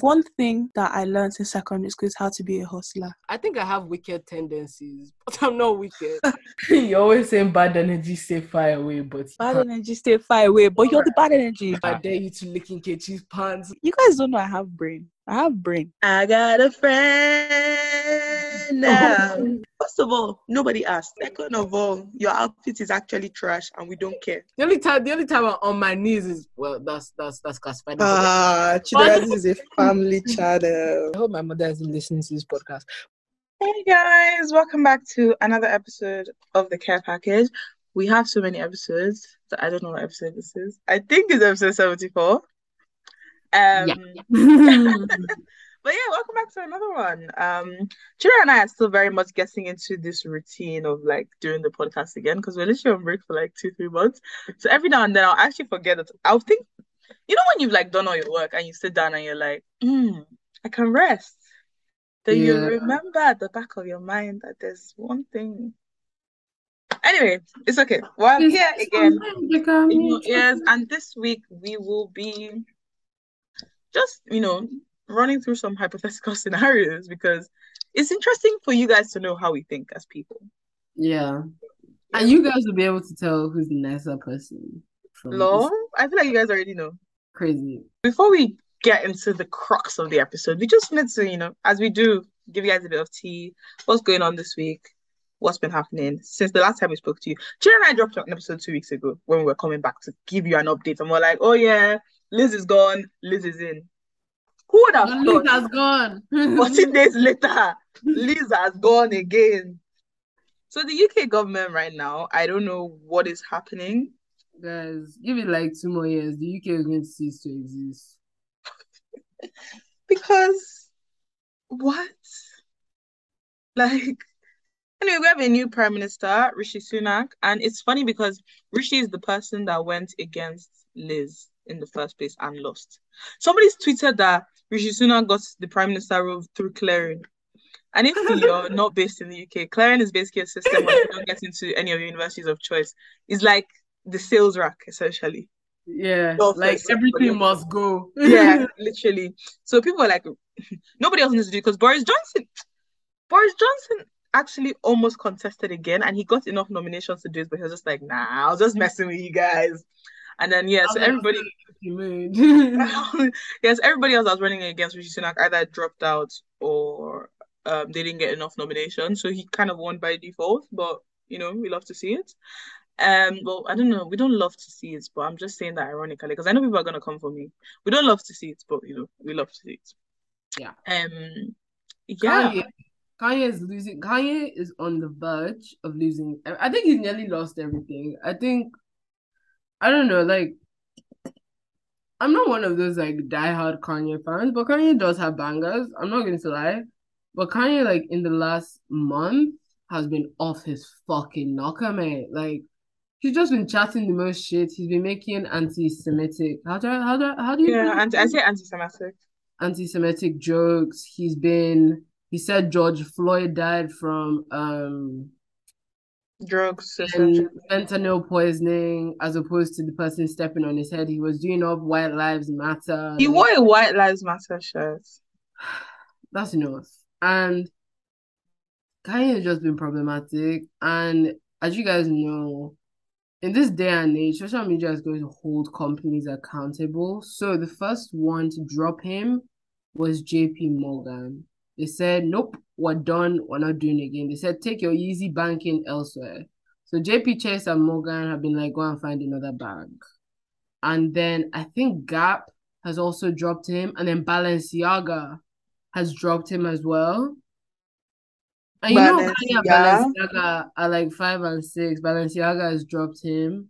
one thing that I learned in secondary school is how to be a hustler. I think I have wicked tendencies, but I'm not wicked. You're always saying bad energy stay far away, but you Bad can't. energy stay far away, but you're the bad energy. I dare you to lick in Kechi's pants. You guys don't know I have brain. I have brain. I got a friend now. First of all, nobody asked. Second of all, your outfit is actually trash and we don't care. The only time, the only time I'm on my knees is well, that's that's that's classified. as a- Ah, Chidera, this is a family channel. I hope my mother isn't listening to this podcast. Hey guys, welcome back to another episode of the Care Package. We have so many episodes that I don't know what episode this is. I think it's episode 74. Um, but yeah, welcome back to another one. Um, Chira and I are still very much getting into this routine of like doing the podcast again because we're literally on break for like two, three months. So every now and then I'll actually forget that I'll think, you know, when you've like done all your work and you sit down and you're like, hmm, I can rest. Then you remember at the back of your mind that there's one thing. Anyway, it's okay. Well, I'm here again in your ears, and this week we will be just, you know, running through some hypothetical scenarios because it's interesting for you guys to know how we think as people. Yeah, and you guys will be able to tell who's the nicer person. This. I feel like you guys already know. Crazy. Before we get into the crux of the episode, we just need to, you know, as we do, give you guys a bit of tea. What's going on this week? What's been happening since the last time we spoke to you? Chira and I dropped an episode two weeks ago when we were coming back to give you an update, and we're like, "Oh yeah, Liz is gone. Liz is in." Who would have The thought? link has gone. 14 days later, Liz has gone again. So the UK government right now, I don't know what is happening. Guys, give it like two more years. The UK is going to cease to exist. Because what? Like, anyway, we have a new prime minister, Rishi Sunak, and it's funny because Rishi is the person that went against Liz in the first place and lost. Somebody's tweeted that Rishi Sunak got the prime minister role through clearing. And if you're not based in the UK, clearing is basically a system where you don't get into any of your universities of choice. It's like the sales rack, essentially. Yeah, like everything must go. Yeah, literally. So people are like, nobody else needs to do because Boris Johnson, Boris Johnson actually almost contested again, and he got enough nominations to do it, but he was just like, nah, I was just messing with you guys. And then yeah, so everybody, in a mood. yes, everybody else that was running against Rishi Sunak either dropped out or um they didn't get enough nominations, so he kind of won by default. But you know, we love to see it. Um, well, I don't know, we don't love to see it, but I'm just saying that ironically because I know people are gonna come for me. We don't love to see it, but you know, we love to see it. Yeah. Um, yeah. Kanye, Kanye is losing. Kanye is on the verge of losing. I I think he's nearly lost everything. I think, I don't know, like, I'm not one of those like diehard Kanye fans, but Kanye does have bangers. I'm not going to lie, but Kanye, like, in the last month, has been off his fucking knocker, mate. Like, he's just been chatting the most shit. He's been making anti-Semitic. How do I, how do I, how do you? Yeah, and I say anti-Semitic. anti-Semitic jokes. He's been he said George Floyd died from um Drugs, and fentanyl poisoning as opposed to the person stepping on his head. He was doing up White Lives Matter. He like, wore a White Lives Matter shirt. that's enough. And Kanye has just been problematic. And as you guys know, in this day and age, social media is going to hold companies accountable. So the first one to drop him was JP Morgan. They said, nope, we're done. We're not doing it again. They said, take your easy banking elsewhere. So JP Chase and Morgan have been like, go and find another bank. And then I think Gap has also dropped him. And then Balenciaga has dropped him as well. And you know, Kanye Balenciaga. Balenciaga are like five and six. Balenciaga has dropped him.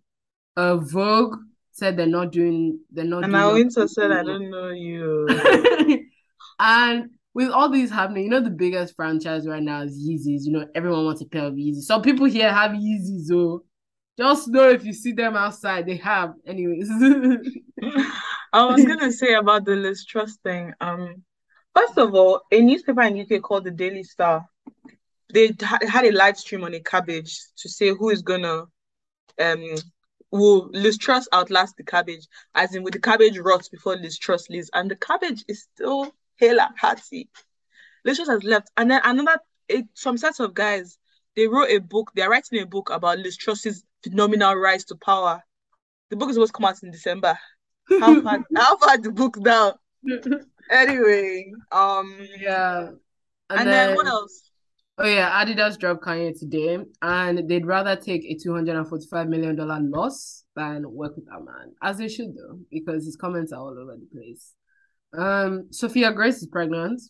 Uh, Vogue said they're not doing. They're not. And doing Wintour said, I don't know you. and with all these happening, you know, the biggest franchise right now is Yeezys. You know, everyone wants a pair of Yeezys. Some people here have Yeezys, so just know if you see them outside, they have. Anyways, I was gonna say about the Liz Truss thing. Um, first of all, a newspaper in UK called the Daily Star, they ha- had a live stream on a cabbage to say who is gonna, um, will Liz Truss outlast the cabbage? As in, with the cabbage rots before Liz Truss leaves, and the cabbage is still and hearty. Liz has left, and then another it, some sets of guys they wrote a book. They're writing a book about Liz Truss's phenomenal rise to power. The book is supposed to come out in December. How far? how far the book now? Anyway, um, Yeah. And, and then what else? Oh yeah, Adidas dropped Kanye today, and they'd rather take a two hundred and forty-five million dollar loss than work with that man, as they should do, because his comments are all over the place. Um, Sophia Grace is pregnant.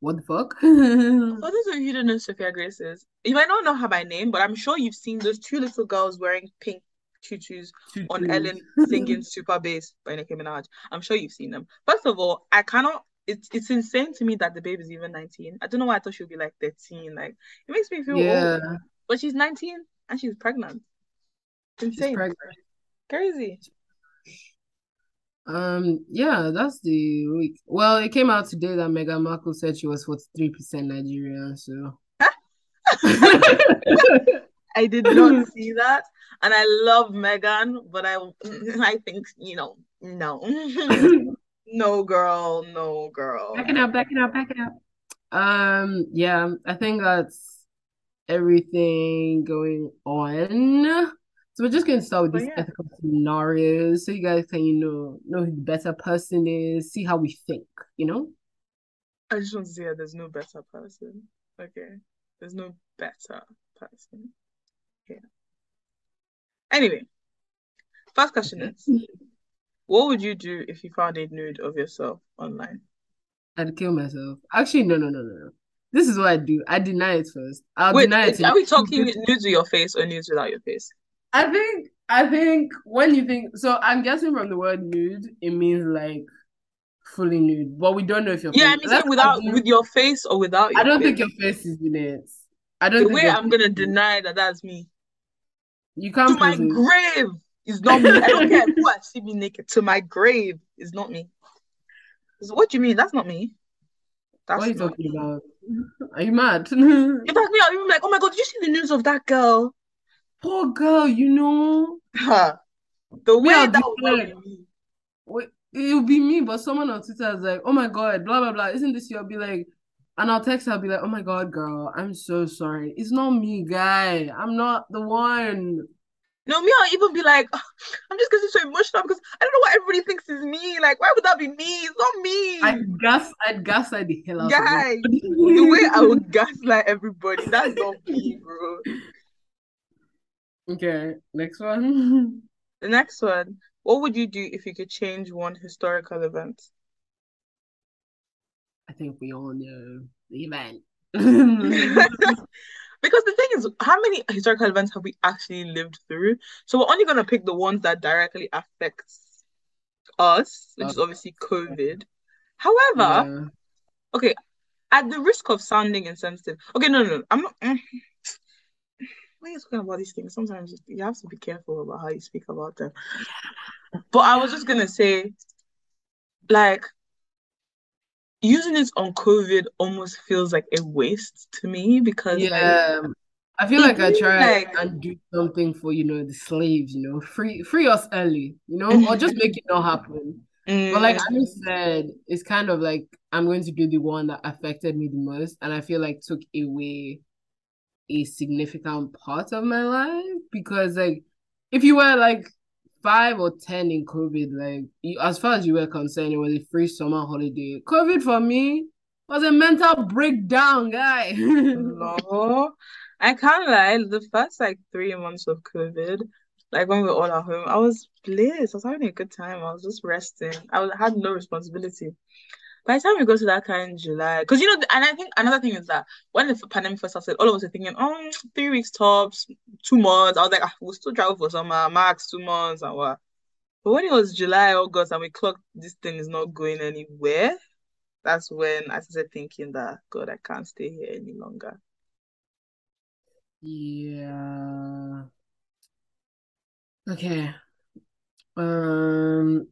What the fuck? For those of you who don't know Sophia Grace is, you might not know her by name, but I'm sure you've seen those two little girls wearing pink tutus on Ellen singing Super Bass by Nicki Minaj. I'm sure you've seen them. First of all, I cannot. It's it's insane to me that the babe is even 19. I don't know why I thought she'd be like 13. Like it makes me feel Yeah, old. But she's 19 and she's pregnant. she's Insane. pregnant. Crazy. Um, yeah, that's the week. Well, it came out today that Meghan Markle said she was forty-three percent Nigerian, so. I did not see that. And I love Meghan, but I I think, you know, no. no girl, no girl. Back it up, back it up, back it up. Um, yeah, I think that's everything going on. So we're just going to start with these yeah. ethical scenarios, so you guys can, you know, know who the better person is, see how we think, you know? I just want to say that there's no better person. Okay. There's no better person. Yeah. Anyway, first question is what would you do if you found a nude of yourself online? I'd kill myself. Actually, no, no, no, no, no. This is what I do. I deny it first. I'll Wait, deny it. are we talking nudes with your face or nudes without your face? I think I think when you think so, I'm guessing from the word nude, it means like fully nude, but we don't know if you're. Yeah, I mean without assume- with your face or without your I don't face. think your face is in it. I don't the way I'm gonna it. deny that that's me. You can't To my it. grave is not me. I don't care who I see me naked. To my grave is not me. So what do you mean? That's not me. That's What are you talking me. about? Are you mad? In fact, me, I'll be like, oh my god, did you see the news of that girl? Poor girl, you know. Huh. The way I'll that be like- with me. Wait, it'll be me, but someone on Twitter is like, "Oh my god, blah blah blah." Isn't this you? I'll be like, and I'll text her. I'll be like, "Oh my god, girl, I'm so sorry. It's not me, guy. I'm not the one." No, me, I'll even be like, "Ugh, I'm just getting so emotional because I don't know what everybody thinks is me. Like, why would that be me? It's not me. I'd gas, I'd gaslight the hell out Guy, of the way I would gaslight everybody, that's not me, bro. Okay, next one. The next one, what would you do if you could change one historical event? I think we all know the event. Because the thing is, how many historical events have we actually lived through? So we're only gonna pick the ones that directly affects us, which is obviously COVID. However, Yeah. okay, at the risk of sounding insensitive, okay, no, no, no, I'm not. Mm. Mm. When you're talking about these things, sometimes you- have to be careful about how you speak about them. But I was just gonna say, like, using it on COVID almost feels like a waste to me because, like, Yeah, I feel like I try like- and do something for, you know, the slaves, you know, free free us early, you know, or just make it not happen. But like I said, it's kind of like I'm going to do the one that affected me the most, and I feel like took away a significant part of my life because like if you were like five or ten in COVID, like you, as far as you were concerned, it was a free summer holiday. COVID for me was a mental breakdown, guy. No, I can't lie. The first like three months of COVID, like when we were all at home, I was bliss. I was having a good time. I was just resting. I had no responsibility. By the time we go to that kind of July, because you know, and I think another thing is that when the pandemic first started, all of us were thinking, oh, three weeks tops, two months. I was like, ah, we'll still travel for summer, max two months, and what. But when it was July, August, and we clocked this thing is not going anywhere, that's when I started thinking that, God, I can't stay here any longer. Yeah. Okay. Um,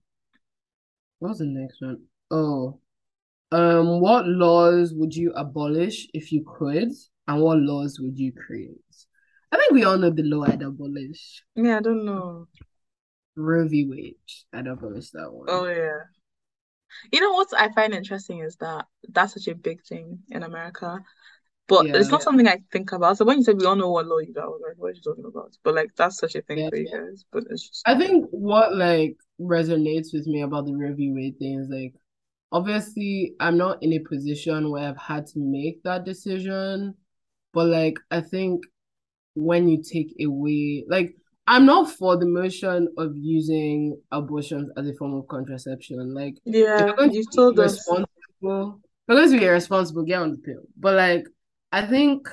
what's the next one? Oh, um, what laws would you abolish if you could, and what laws would you create? I think we all know the law I'd abolish. Yeah, I don't know. Roe v. Wade. I'd abolish that one. Oh yeah. You know what I find interesting is that that's such a big thing in America. But it's Yeah. not something I think about. So when you said we all know what law you got, I was like, what are you talking about? But like that's such a thing Yeah. for you guys. But it's just I think what like resonates with me about the Roe v. Wade thing is like obviously I'm not in a position where I've had to make that decision, but like I think when you take away like I'm not for the motion of using abortions as a form of contraception. Like yeah, you're going to you be told us. irresponsible, if you're going to be irresponsible, get on the pill. But like I think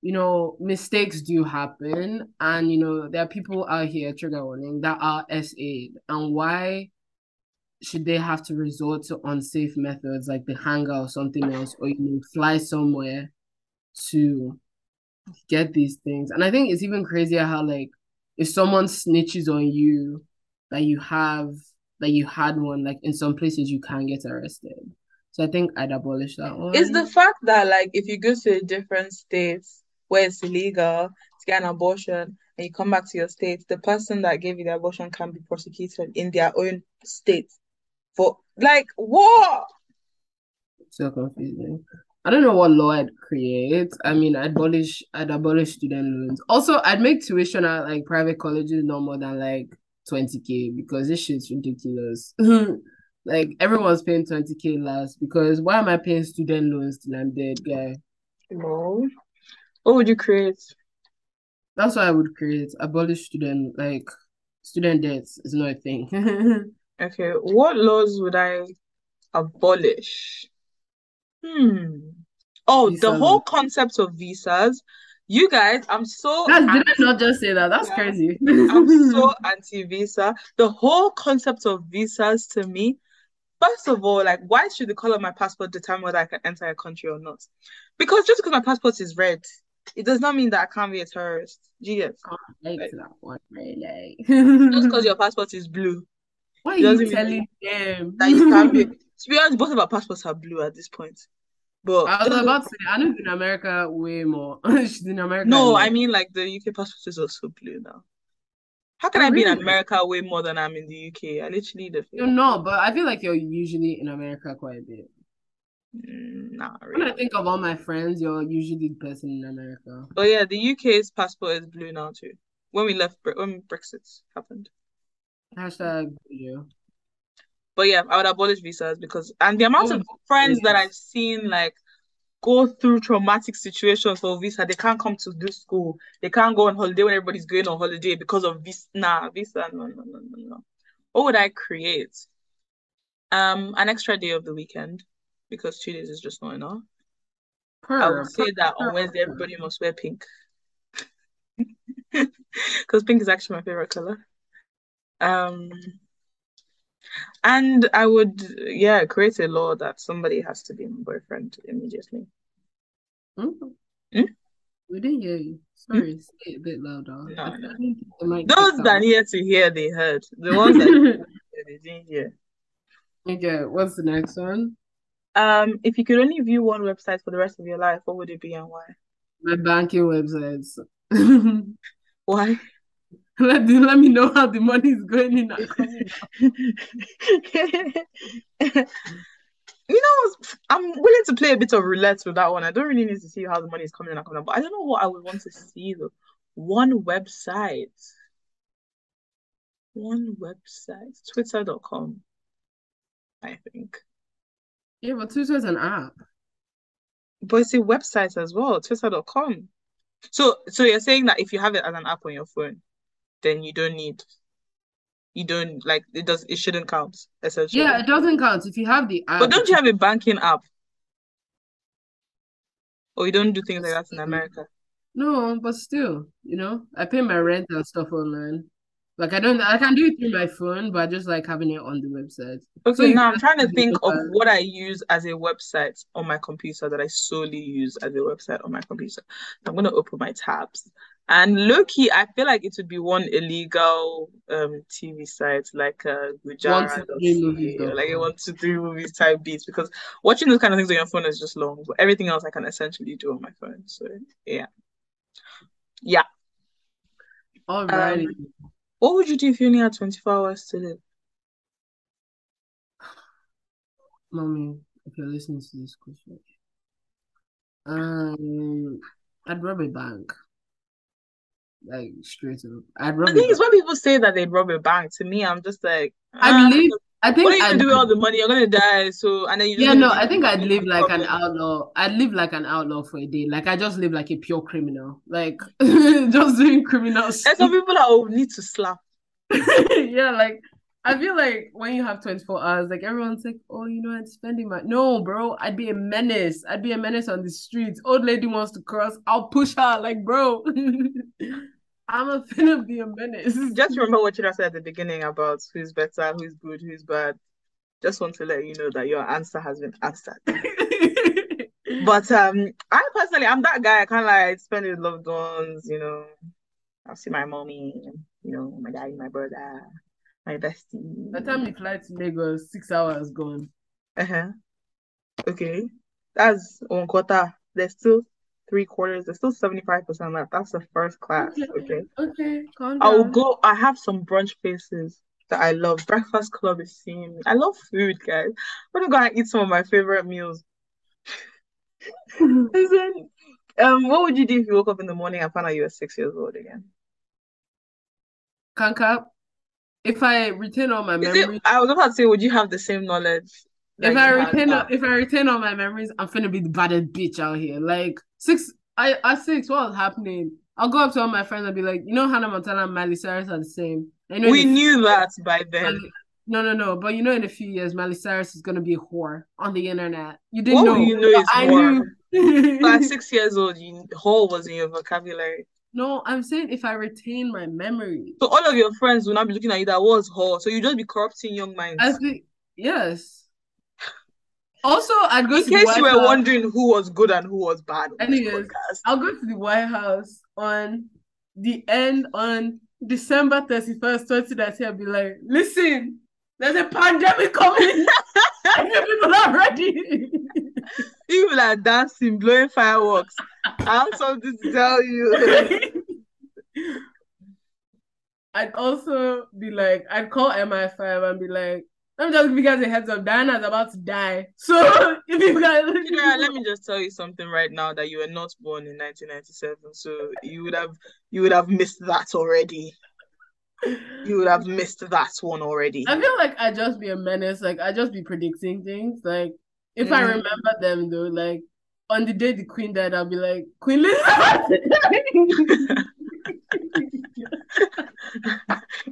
you know mistakes do happen, and you know there are people out here trigger warning that are SA, and why should they have to resort to unsafe methods like the hanger or something else, or you know fly somewhere to get these things? And I think it's even crazier how like if someone snitches on you that you have that you had one, like in some places you can get arrested. So I think I'd abolish that one. It's the fact that like if you go to a different state where it's illegal to get an abortion and you come back to your state, the person that gave you the abortion can be prosecuted in their own state for like what? So confusing. I don't know what law I'd create. I mean, I'd abolish I'd abolish student loans. Also, I'd make tuition at like private colleges no more than like 20k because this shit's ridiculous. Like everyone's paying 20k last because why am I paying student loans till I'm dead, guy? No. What would you create? That's what I would create. Abolish student like student debts is not a thing. Okay, what laws would I abolish? Hmm. Oh, the whole concept of visas. You guys, I'm so That's, did I not just say that? That's Yeah. crazy. I'm so anti-visa. The whole concept of visas to me, first of all, like, why should the color of my passport determine whether I can enter a country or not? Because just because my passport is red, it does not mean that I can't be a terrorist. Do you get? like Like, that one, really. just because your passport is blue, Why are you telling them? that you can't be. To be honest, both of our passports are blue at this point. But I was about to say, I live in America way more. She's in America. no, I mean like the UK passport is also blue now. How can Oh, I be in? America way more than I'm in the UK? I literally the You're not, but I feel like you're usually in America quite a bit. Mm, not When I think of all my friends, you're usually the person in America. But yeah, the UK's passport is blue now too. When we left, Bre- when Brexit happened. Hashtag you. But yeah, I would abolish visas because, and the amount Oh, of friends that. I've seen like go through traumatic situations for visa, they can't come to this school, they can't go on holiday when everybody's going on holiday because of visa. Nah, visa, no, no, no, no, no. What would I create? Um, an extra day of the weekend because two days is just not enough. I would say that on Wednesday everybody must wear pink because pink is actually my favorite color. Um, and I would, yeah, create a law that somebody has to be my boyfriend immediately. Hmm? Hmm? We didn't hear you. Sorry, say it a bit louder. No, I no. I think the mic Those that needed to hear, they heard. The ones that didn't hear, they didn't hear. Okay, what's the next one? Um, if you could only view one website for the rest of your life, what would it be and why? My banking websites. Why? Let, the- let me know how the money is going in and coming out. You know, I'm willing to play a bit of roulette with that one. I don't really need to see how the money is coming in and coming out, but I don't know what I would want to see though. One website. One website. Twitter.com, I think. Yeah, but Twitter is an app. But it's a website as well, twitter.com. So so you're saying that if you have it as an app on your phone, then you don't need you don't like it does it shouldn't count, essentially. Yeah, it doesn't count if you have the app. But don't you have a banking app? Or you don't do things like that in America? No, but still, you know, I pay my rent and stuff online. Like I don't, I can do it through my phone, but I just like having it on the website. Okay, So now I'm trying to think of what I use as a website on my computer that I solely use as a website on my computer. I'm gonna open my tabs. And low-key, I feel like it would be one illegal um TV site like uh One, Gujara two, three or like a one, two, three movies type beats because watching those kind of things on your phone is just long, but everything else I can essentially do on my phone. So yeah. Yeah. All right. Um, what would you do if you only had 24 hours to live? Mommy, if you're listening to this question, um, I'd rob a bank. Like straight up, I'd rob The a thing is, when people say that they'd rob a bank, to me, I'm just like, I ah, believe. I think what are you I'd do with all the money? You're gonna die. So, and then you Yeah, no, I think I'd live like an outlaw. I'd live like an outlaw for a day. Like I just live like a pure criminal. Like just doing criminal There's some people that will need to slap. Yeah, like I feel like when you have 24 hours, like everyone's like, oh, you know, I'm spending my no, bro. I'd be a menace. I'd be a menace on the streets. Old lady wants to cross, I'll push her. Like, bro, I'm a finna be a menace. Just remember what you said at the beginning about who's better, who's good, who's bad. Just want to let you know that your answer has been answered. But um, I personally, I'm that guy. I kind of like spend with loved ones. You know, I'll see my mommy. You know, my daddy, my brother, my bestie. By the time you fly to Lagos, six hours gone. Uh-huh. Okay, that's one quarter. There's still three quarters. There's still 75% left. That's the first class. Okay. Okay, calm I will go. I have some brunch places that I love. Breakfast Club is seeing me. I love food, guys. I'm gonna go and eat some of my favorite meals. Listen, um, what would you do if you woke up in the morning and found out you were six years old again? Kanka, if I retain all my memories, I was about to say, would you have the same knowledge if I retain if I retain all my memories, I'm finna be the baddest bitch out here. Like six, I at six, what was happening? I'll go up to all my friends and be like, you know, Hannah Montana and Miley Cyrus are the same. We few knew that by then. No, no, no. But you know, in a few years, Miley Cyrus is gonna be a whore on the internet. You didn't What know. you know is I whore? knew. But at six years old, you, whole was in your vocabulary. no, I'm saying if I retain my memory. So all of your friends will not be looking at you that was whore. So you just be corrupting young minds. I think yes. Also, I'd go In to the case White you were House. wondering who was good and who was bad on Anyways. I'll go to the White House on the end on December 31st, 2019. I'll be like, listen, there's a pandemic coming. Know people are ready. People are dancing, blowing fireworks. I have something to tell you. I'd also be like, I'd call MI5 and be like, let me just give you guys a heads up. Diana's about to die. So if you guys Yeah, let me just tell you something right now that you were not born in 1997, so you would have you would have missed that already. You would have missed that one already. I feel like I just be a menace. Like I just be predicting things. Like if I Mm. remember them though, like on the day the queen died, I'll be like Queen Elizabeth.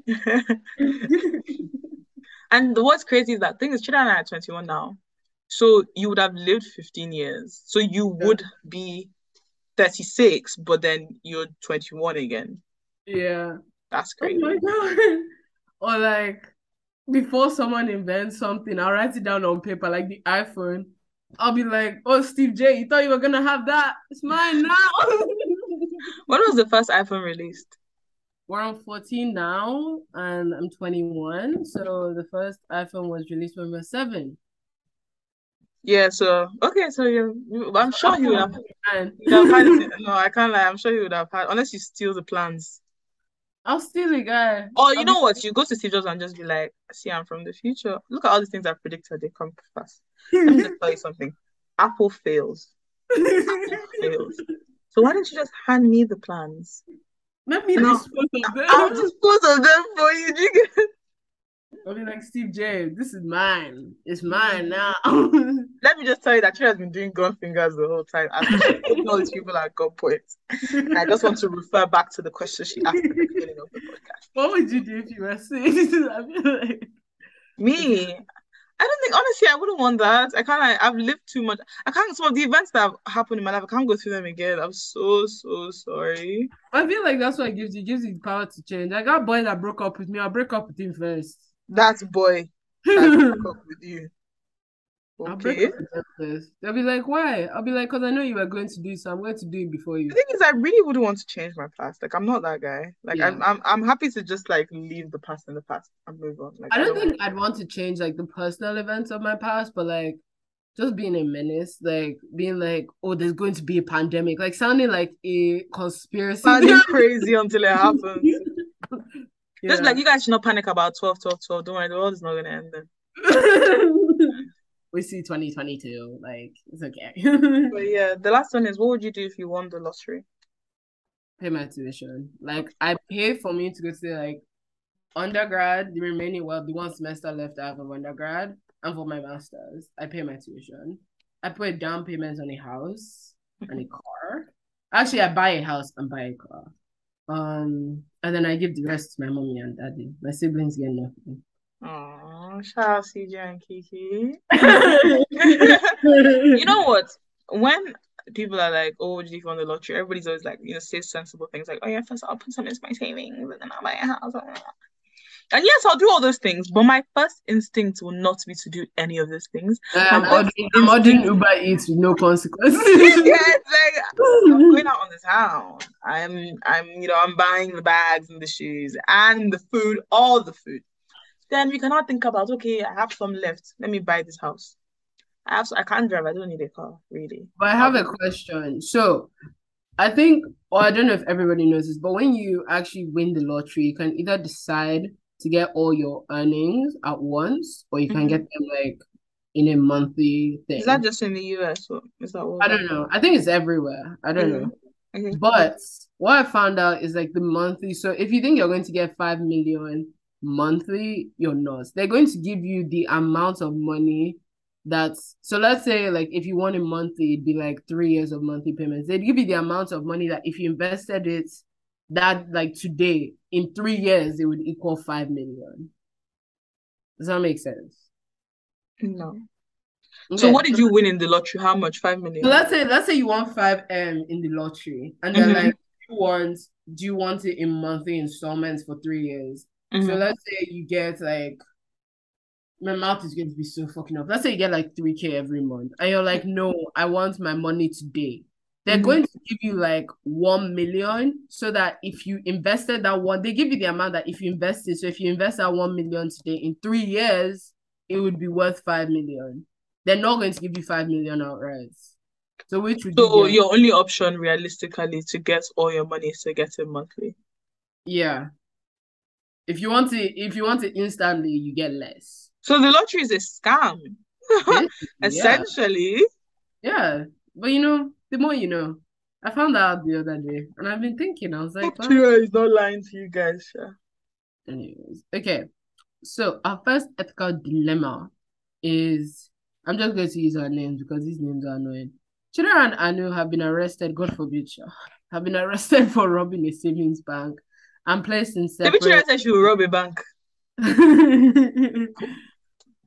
And what's crazy is that thing is Chida and I are 21 now. So you would have lived 15 years. So you Yeah. would be 36, but then you're 21 again. yeah. That's Oh crazy. my god. Or like before someone invents something, I'll write it down on paper, like the iPhone. I'll be like, "Oh, Steve J, you thought you were gonna have that? It's mine now." When was the first iPhone released? We're on 14 now, and I'm 21. So the first iPhone was released when we were seven. Yeah, so okay, so you, I'm sure you would oh, have, you would have had it. No, I can't lie. I'm sure you would have had, unless you steal the plans. I'll steal the guy. Or you I'll know what? You go to Steve Jobs and just be like, "See, I'm from the future. Look at all these things I predicted. They come fast." Let me just tell you something. Apple fails. Fails. So why don't you just hand me the plans? Let me dispose of them. I'll dispose of them for you. Do you get- I'll be like, Steve J, this is mine. It's mm-hmm. mine now. Let me just tell you that she has been doing gun fingers the whole time. And she's putting all these people are at gunpoint. I just want to refer back to the question she asked at the beginning of the podcast. what would you do if you were feel like Me, I don't think honestly I wouldn't want that. I can't. I've lived too much. I can't. Some of the events that have happened in my life, I can't go through them again. I'm so so sorry. I feel like that's what it gives you. It gives you the power to change. I got a boy that broke up with me. I'll break up with him first. That boy that broke up with you. Okay. up with them first. They'll be like, why? I'll be like, because I know you were going to do it, so I'm going to do it before you. The thing is, I really wouldn't want to change my past. Like I'm not that guy. Like I'm, I'm, I'm happy to just like leave the past in the past and move on. Like I don't think I'd want to change like the personal events of my past, but like just being a menace, like being like, oh, there's going to be a pandemic, like sounding like a conspiracy. Sounding crazy until it happens. Yeah. Just like you guys should not panic about 12, 12, 12. Don't worry, the world is not gonna end then. we see 2022, like it's okay. But yeah, the last one is what would you do if you won the lottery? pay my tuition. Like I pay for me to go to like undergrad, the remaining well, the one semester left out of undergrad, and for my masters, I pay my tuition. I put down payments on a house and a car. Actually, I buy a house and buy a car. Um, and then I give the rest to my mommy and daddy. My siblings get nothing. Oh, shout out CJ and Kiki. you know what? When people are like, "Oh, what did you won the lottery?" Everybody's always like, you know, say sensible things like, "Oh yeah, first I'll put some into my savings, and then I'll buy a house." And yes, I'll do all those things, but my first instinct will not be to do any of those things. Uh, I'm ordering, first I'm ordering Uber Eats with no consequences. yeah, it's like I'm going out on the town. I'm, I'm, you know, I'm buying the bags and the shoes and the food, all the food. Then we cannot think about, okay, I have some left. Let me buy this house. I have, I can't drive. I don't need a car, really. But I have a question. So, I think, or I don't know if everybody knows this, but when you actually win the lottery, you can either decide to get all your earnings at once, or you can Mhm. get them like in a monthly thing. Is that just in the US? Or is that all? I don't know. I think it's everywhere. I don't know. Okay. But what I found out is like the monthly. So if you think you're going to get five million monthly, you're not. They're going to give you the amount of money that's so let's say like if you want a monthly, it'd be like three years of monthly payments. They'd give you the amount of money that if you invested it that like today, in three years, it would equal five million. Does that make sense? No. So Okay. what did you win in the lottery? How much? Five million. So let's say let's say you want five M in the lottery, and then Mhm. like you want do you want it in monthly installments for three years? So Mhm. let's say you get like my mouth is going to be so fucking up. Let's say you get like three K every month, and you're like, no, I want my money today. They're Mhm. going to give you like one million so that if you invested that one, they give you the amount that if you invested. So if you invest that one million today, in three years, it would be worth five million. They're not going to give you five million outright. So which would So you your only option realistically to get all your money is to get it monthly. Yeah. If you want it, if you want it instantly, you get less. So the lottery is a scam, essentially. Yeah. But you know, the more you know. I found that out the other day and I've been thinking, I was like, "Wow." Tira is not lying to you guys. Sha. anyways. Okay. So our first ethical dilemma is I'm just going to use our names because these names are annoying. Chidera and Anu have been arrested, God forbid, have been arrested for robbing a savings bank and placed in Maybe Tira separate said she will rob a bank.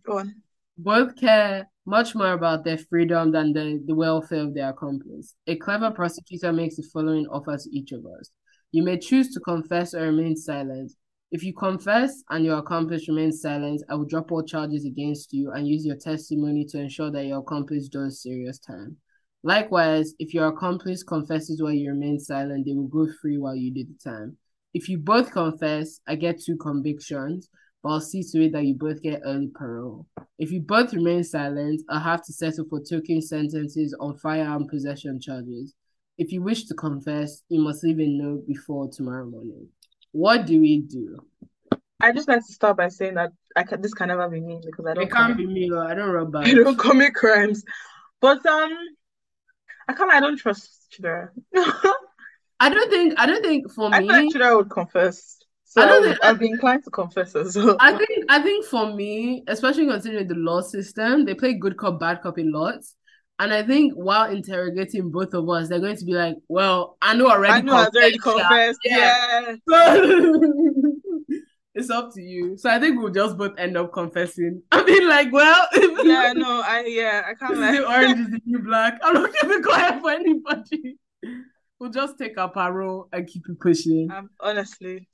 Go on. Both care much more about their freedom than the, the welfare of their accomplice. A clever prosecutor makes the following offer to each of us. You may choose to confess or remain silent. If you confess and your accomplice remains silent, I will drop all charges against you and use your testimony to ensure that your accomplice does serious time. Likewise, if your accomplice confesses while you remain silent, they will go free while you do the time. If you both confess, I get two convictions, but I'll see to it that you both get early parole. If you both remain silent, I'll have to settle for token sentences on firearm possession charges. If you wish to confess, you must leave a note before tomorrow morning. What do we do? I just like to start by saying that I can, this can never be me because I don't It can't commit, be me, I don't rob banks. I don't commit crimes. But um, I can't. I don't trust Chidera. I don't think. I don't think for I me. feel like Chidera would confess. So I don't I think- I'd be inclined to confess as well. I think I think for me, especially considering the law system, they play good cop, bad cop in lots. And I think while interrogating both of us, they're going to be like, "Well, I know already I know I've already confessed, yeah." confessed. Yeah. It's up to you. So I think we'll just both end up confessing. I mean, like, well, Yeah, no, I yeah, I can't is the orange is the new black. I'm not quiet for anybody. We'll just take our parole and keep it pushing. Um, honestly,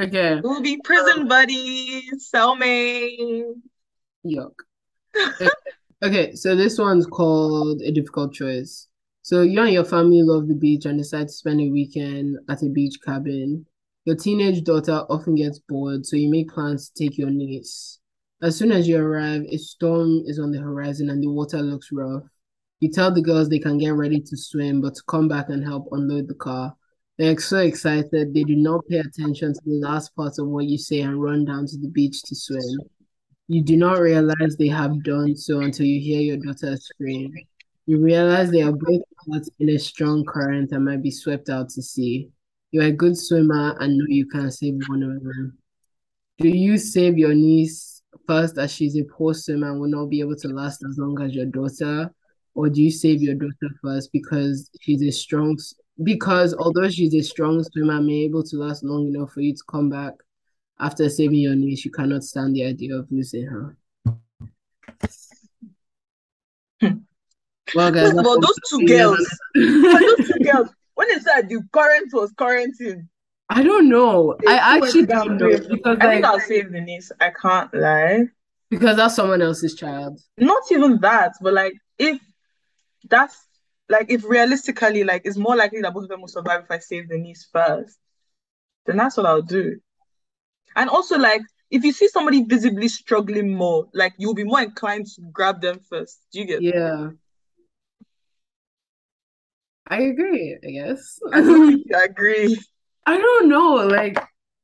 Okay. we'll be prison buddies, cellmates. Yuck. Okay, so this one's called A Difficult Choice. So you and your family love the beach and decide to spend a weekend at a beach cabin. Your teenage daughter often gets bored, so you make plans to take your niece. As soon as you arrive, a storm is on the horizon and the water looks rough. You tell the girls they can get ready to swim, but to come back and help unload the car. They're so excited, they do not pay attention to the last part of what you say and run down to the beach to swim. You do not realize they have done so until you hear your daughter scream. You realize they are both caught in a strong current and might be swept out to sea. You're a good swimmer and know you can save one of them. Do you save your niece first as she's a poor swimmer and will not be able to last as long as your daughter? Or do you save your daughter first because she's a strong because although she's a strong swimmer may able to last long enough for you to come back after saving your niece, you cannot stand the idea of losing her. Hmm. well, guys, First all, those two girls, those two girls, when they said the current was quarantine, I don't know. They I actually don't know because I like think I'll save the niece. I can't lie. because that's someone else's child. Not even that, but like if that's like if realistically, like it's more likely that both of them will survive if I save the niece first, then that's what I'll do. And also, like if you see somebody visibly struggling more, like you'll be more inclined to grab them first. Do you get? Yeah. I agree, I guess. I agree. I agree. I don't know. Like,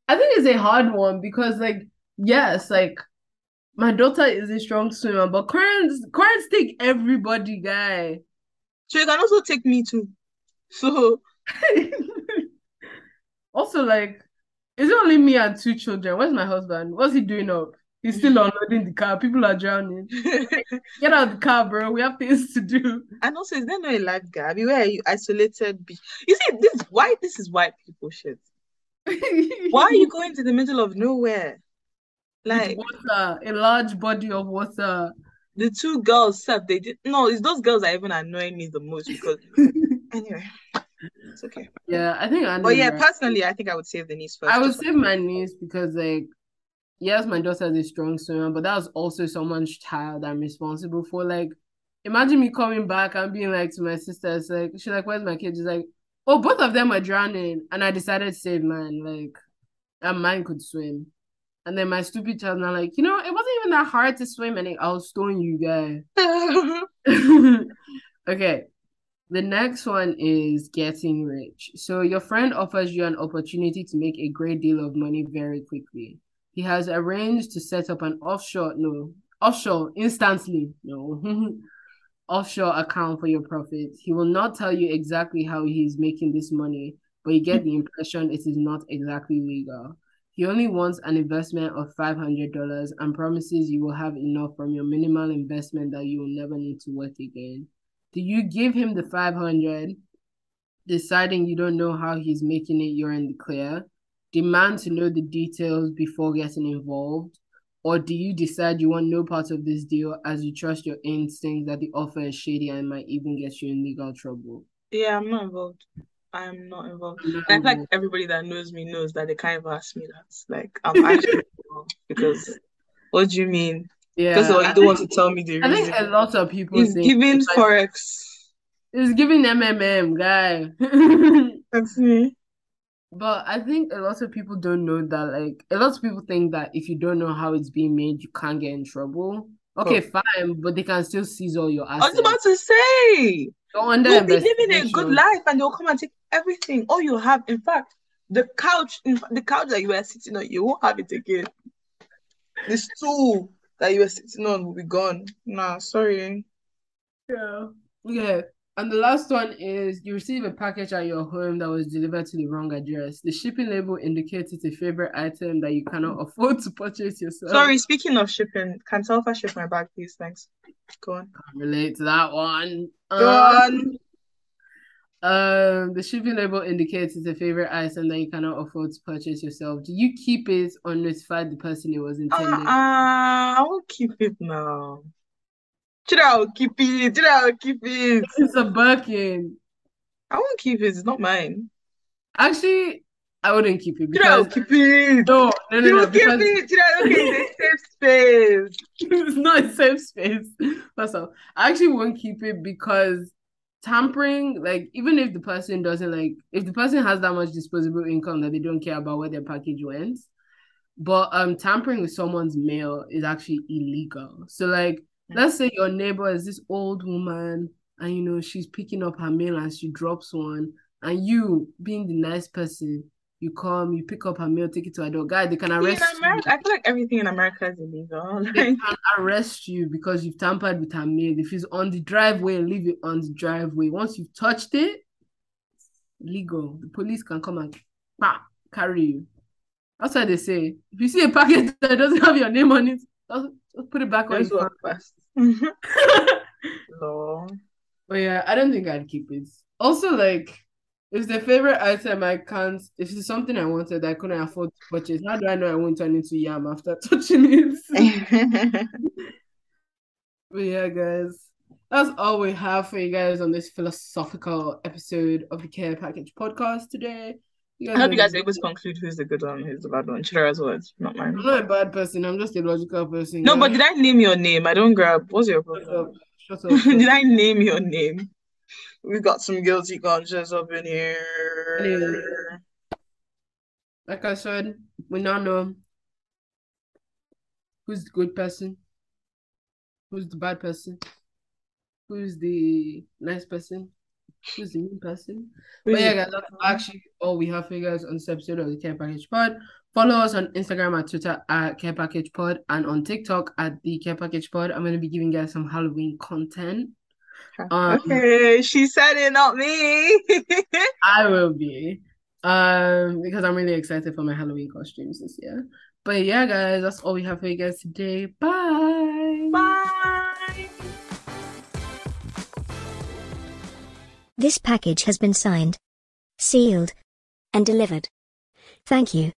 I think it's a hard one because, like, yes, like my daughter is a strong swimmer, but currents currents take everybody, guy. So you can also take me too. So Also, like, it's only me and two children. Where's my husband? What's he doing up? He's still unloading the car. People are drowning. Get out of the car, bro. We have things to do. and also is there no a lifeguard? I mean, where are you isolated beach? You see, this why this is white people shit. Why are you going to the middle of nowhere? Like water, a large body of water. The two girls said they did no, it's those girls that even annoying me the most because anyway, it's okay. Yeah, I think I know. But yeah, right. personally, I think I would save the niece first. I would just save my niece because, like, yes, my daughter is a strong swimmer, but that was also someone's child I'm responsible for. Like, imagine me coming back and being like to my sister, it's like, she's like, Where's my kid? She's like, Oh, both of them are drowning. And I decided to save mine. Like, and mine could swim. And then my stupid child, now, like, you know, it wasn't even that hard to swim, and I'll stone you guys. okay. The next one is getting rich. So your friend offers you an opportunity to make a great deal of money very quickly. He has arranged to set up an offshore, no, offshore instantly, no, offshore account for your profits. He will not tell you exactly how he is making this money, but you get the impression it is not exactly legal. He only wants an investment of $500 and promises you will have enough from your minimal investment that you will never need to work again. Do you give him the 500, deciding you don't know how he's making it, you're in the clear? Demand to know the details before getting involved? Or do you decide you want no part of this deal as you trust your instinct that the offer is shady and might even get you in legal trouble? yeah, I'm not involved. I'm not involved. I'm I feel like everybody that knows me knows that they can't even ask me that. Like I'm actually because what do you mean? Yeah, because I you don't want to tell me the I think a lot of people He's think giving it's like forex. it's giving MMM guy. That's me. But I think a lot of people don't know that, like, a lot of people think that if you don't know how it's being made, you can't get in trouble. Okay, Oh. fine, but they can still seize all your assets. I was about to say. You're under You'll be living a good life and they'll come and take everything. All you have, in fact, the couch, in fact, the couch that you were sitting on, you won't have it again. The stool that you were sitting on will be gone. Nah, sorry. Yeah. Yeah. And the last one is you receive a package at your home that was delivered to the wrong address. The shipping label indicates it's a favorite item that you cannot afford to purchase yourself. Sorry, speaking of shipping, can Telfar ship my bag, please? Thanks. Go on. Can't relate to that one. Go Um, on. Um, the shipping label indicates it's a favorite item that you cannot afford to purchase yourself. Do you keep it or notify the person it was intended? Uh-uh, I won't keep it now. Should I keep it? Should I keep it? It's a Birkin. I won't keep it. It's not mine. Actually, I wouldn't keep it Should I keep it? no, no, no, You no, keep because it. Should I? Okay, it's safe space. it's not a safe space. First off, I actually won't keep it because tampering, like, even if the person doesn't like, if the person has that much disposable income that they don't care about where their package went, but um tampering with someone's mail is actually illegal. So like let's say your neighbor is this old woman and you know she's picking up her mail and she drops one and you being the nice person you come you pick up her mail take it to a dog guy they can arrest in America, you I feel like everything in America is illegal. they can arrest you because you've tampered with her mail if it's on the driveway leave it on the driveway once you've touched it legal the police can come and bah, carry you that's why they say if you see a package that doesn't have your name on it just, put it back on your walk fast. Lol. But yeah, I don't think I'd keep it. Also, like, if the favorite item I can't, if it's something I wanted I couldn't afford to purchase, how do I know I won't turn into yam after touching it? but yeah, guys, that's all we have for you guys on this philosophical episode of the Care Package podcast today. You I hope you guys are able to conclude who's the good one, who's the bad one. Chidera's words, not mine. I'm not a bad person. I'm just a logical person. No, but did I name your name? I don't grab. What's your Shut problem? up. Shut up. Did I name your name? We've got some guilty conscience up in here. Like I said, we now know who's the good person, who's the bad person, who's the nice person, who's the mean person. But yeah, guys, that's actually all we have for you guys on this episode of the Care Package Pod. Follow us on Instagram and Twitter at Care Package Pod and on TikTok at the Care Package Pod. I'm gonna be giving you guys some Halloween content. Um, Okay, she said it, not me. I will be. Um, because I'm really excited for my Halloween costumes this year. But yeah, guys, that's all we have for you guys today. Bye. Bye. This package has been signed, sealed, and delivered. Thank you.